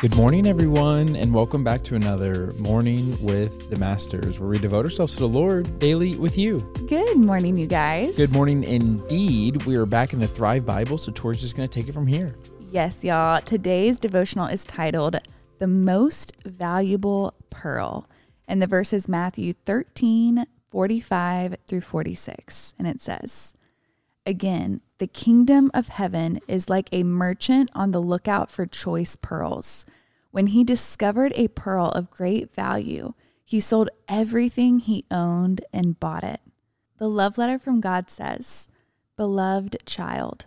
Good morning, everyone, and welcome back to another Morning with the Masters, where we devote ourselves to the Lord daily with you. Good morning, you guys. Good morning, indeed. We are back in the Thrive Bible, so Tori's just going to take it from here. Yes, y'all. Today's devotional is titled The Most Valuable Pearl, and the verse is Matthew 13 45 through 46. And it says, Again, the kingdom of heaven is like a merchant on the lookout for choice pearls. When he discovered a pearl of great value, he sold everything he owned and bought it. The love letter from God says, Beloved child,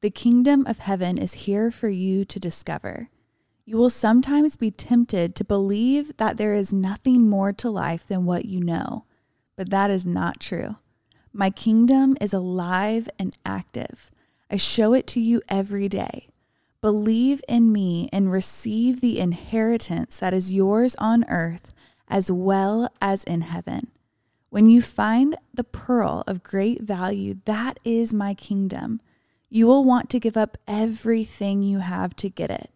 the kingdom of heaven is here for you to discover. You will sometimes be tempted to believe that there is nothing more to life than what you know, but that is not true. My kingdom is alive and active. I show it to you every day. Believe in me and receive the inheritance that is yours on earth as well as in heaven. When you find the pearl of great value, that is my kingdom. You will want to give up everything you have to get it.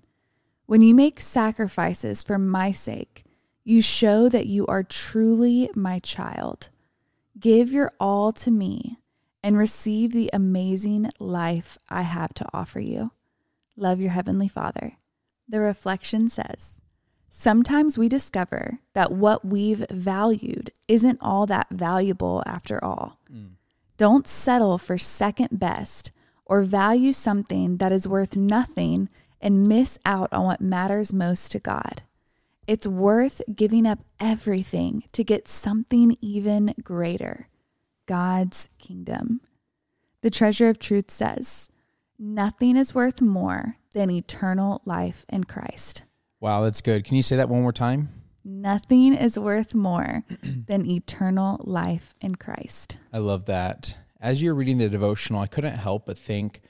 When you make sacrifices for my sake, you show that you are truly my child. Give your all to me and receive the amazing life I have to offer you. Love your Heavenly Father. The reflection says Sometimes we discover that what we've valued isn't all that valuable after all. Mm. Don't settle for second best or value something that is worth nothing and miss out on what matters most to God. It's worth giving up everything to get something even greater God's kingdom. The treasure of truth says, Nothing is worth more than eternal life in Christ. Wow, that's good. Can you say that one more time? Nothing is worth more than eternal life in Christ. I love that. As you're reading the devotional, I couldn't help but think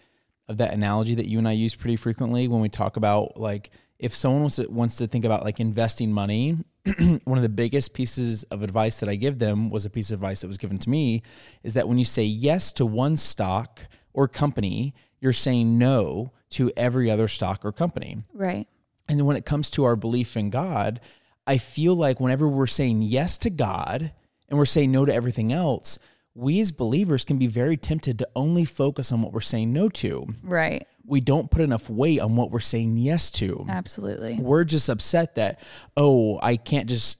of that analogy that you and I use pretty frequently when we talk about like if someone wants to, wants to think about like investing money, one of the biggest pieces of advice that I give them was a piece of advice that was given to me is that when you say yes to one stock or company, you're saying no to every other stock or company. Right. And then when it comes to our belief in God, I feel like whenever we're saying yes to God and we're saying no to everything else, we as believers can be very tempted to only focus on what we're saying no to. Right we don't put enough weight on what we're saying yes to. Absolutely. We're just upset that, oh, I can't just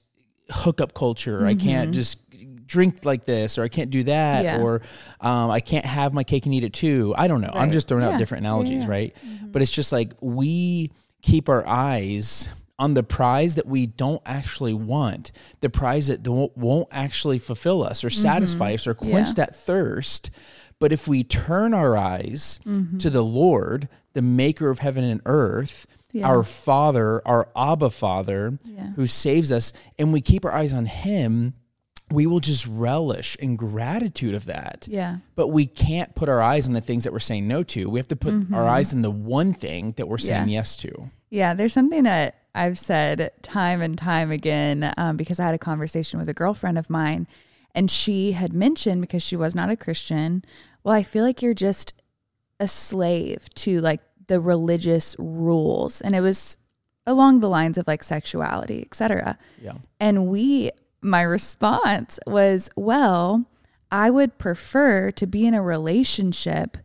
hook up culture. Mm-hmm. I can't just drink like this or I can't do that yeah. or um, I can't have my cake and eat it too. I don't know. Right. I'm just throwing yeah. out different analogies, yeah, right? Mm-hmm. But it's just like we keep our eyes on the prize that we don't actually want, the prize that won't actually fulfill us or satisfy mm-hmm. us or quench that thirst but if we turn our eyes mm-hmm. to the Lord, the maker of heaven and earth, yeah. our Father, our Abba Father, yeah. who saves us, and we keep our eyes on Him, we will just relish in gratitude of that. Yeah. But we can't put our eyes on the things that we're saying no to. We have to put mm-hmm. our eyes in the one thing that we're saying yeah. yes to. Yeah. There's something that I've said time and time again um, because I had a conversation with a girlfriend of mine, and she had mentioned because she was not a Christian, well, I feel like you're just a slave to like the religious rules. And it was along the lines of like sexuality, etc. Yeah. And we, my response was, well, I would prefer to be in a relationship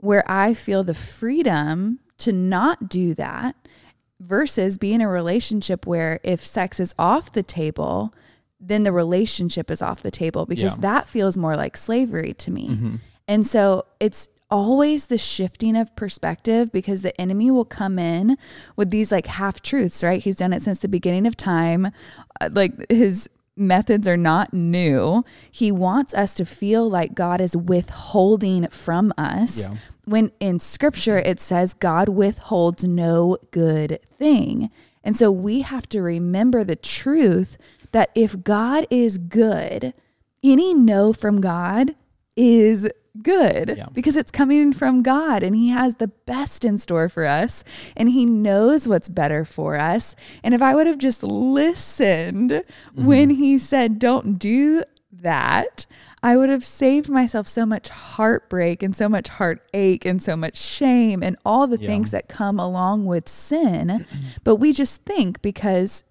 where I feel the freedom to not do that versus be in a relationship where if sex is off the table, then the relationship is off the table because yeah. that feels more like slavery to me. Mm-hmm. And so it's always the shifting of perspective because the enemy will come in with these like half truths, right? He's done it since the beginning of time. Uh, like his methods are not new. He wants us to feel like God is withholding from us. Yeah. When in scripture it says God withholds no good thing. And so we have to remember the truth that if God is good, any no from God is good yeah. because it's coming from God and He has the best in store for us and He knows what's better for us. And if I would have just listened mm-hmm. when He said, don't do that, I would have saved myself so much heartbreak and so much heartache and so much shame and all the yeah. things that come along with sin. but we just think because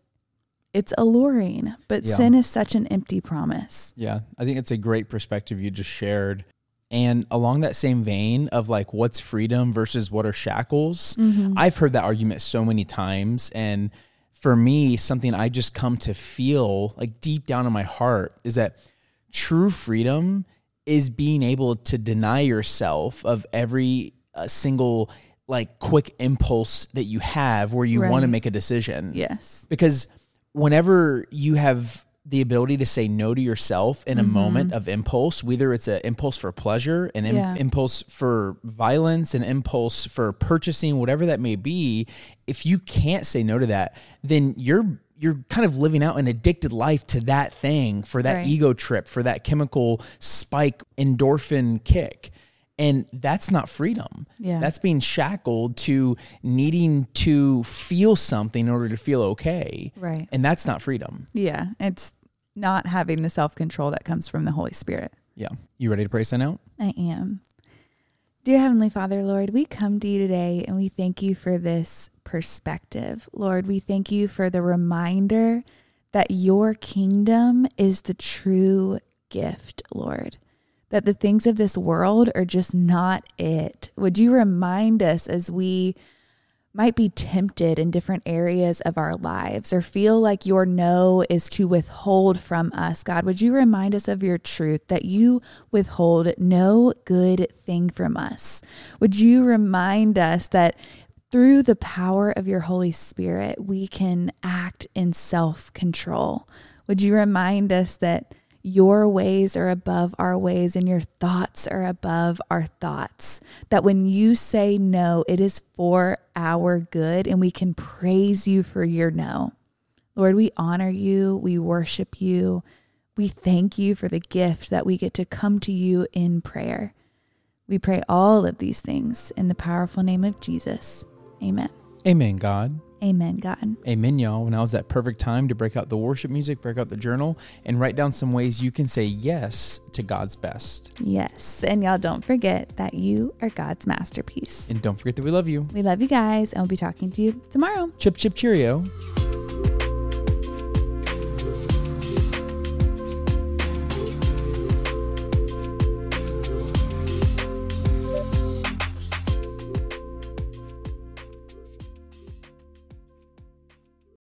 it's alluring, but yeah. sin is such an empty promise. Yeah, I think it's a great perspective you just shared. And along that same vein of like what's freedom versus what are shackles, mm-hmm. I've heard that argument so many times. And for me, something I just come to feel like deep down in my heart is that true freedom is being able to deny yourself of every uh, single like quick impulse that you have where you right. want to make a decision. Yes. Because whenever you have the ability to say no to yourself in a mm-hmm. moment of impulse, whether it's an impulse for pleasure, an Im- yeah. impulse for violence, an impulse for purchasing, whatever that may be, if you can't say no to that, then you're you're kind of living out an addicted life to that thing for that right. ego trip, for that chemical spike endorphin kick. And that's not freedom. Yeah. That's being shackled to needing to feel something in order to feel okay. Right. And that's not freedom. Yeah. It's not having the self control that comes from the Holy Spirit. Yeah. You ready to pray sign out? I am. Dear Heavenly Father, Lord, we come to you today and we thank you for this perspective. Lord, we thank you for the reminder that your kingdom is the true gift, Lord. That the things of this world are just not it. Would you remind us as we might be tempted in different areas of our lives or feel like your no is to withhold from us, God, would you remind us of your truth that you withhold no good thing from us? Would you remind us that through the power of your Holy Spirit, we can act in self control? Would you remind us that? Your ways are above our ways and your thoughts are above our thoughts. That when you say no, it is for our good and we can praise you for your no. Lord, we honor you, we worship you, we thank you for the gift that we get to come to you in prayer. We pray all of these things in the powerful name of Jesus. Amen. Amen, God. Amen, God. Amen, y'all. Now is that perfect time to break out the worship music, break out the journal, and write down some ways you can say yes to God's best. Yes. And y'all don't forget that you are God's masterpiece. And don't forget that we love you. We love you guys, and we'll be talking to you tomorrow. Chip, chip, cheerio.